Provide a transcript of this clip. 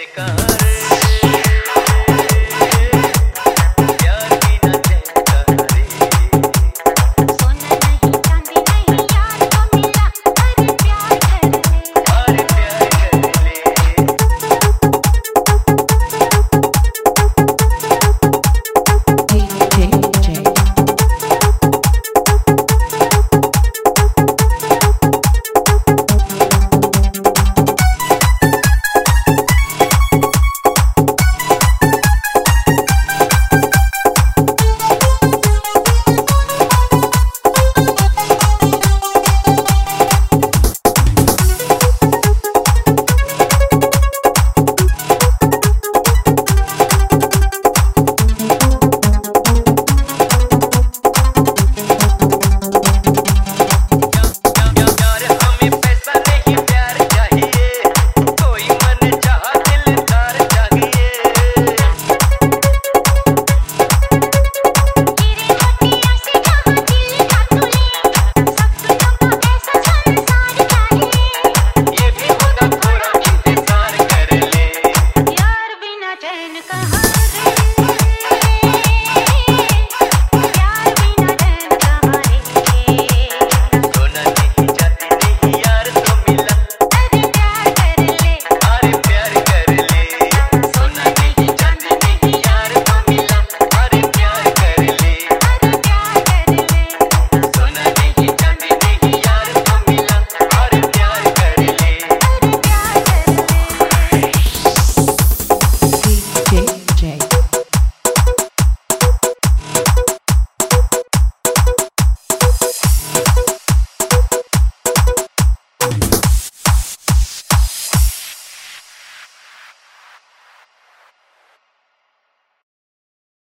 Dominicana.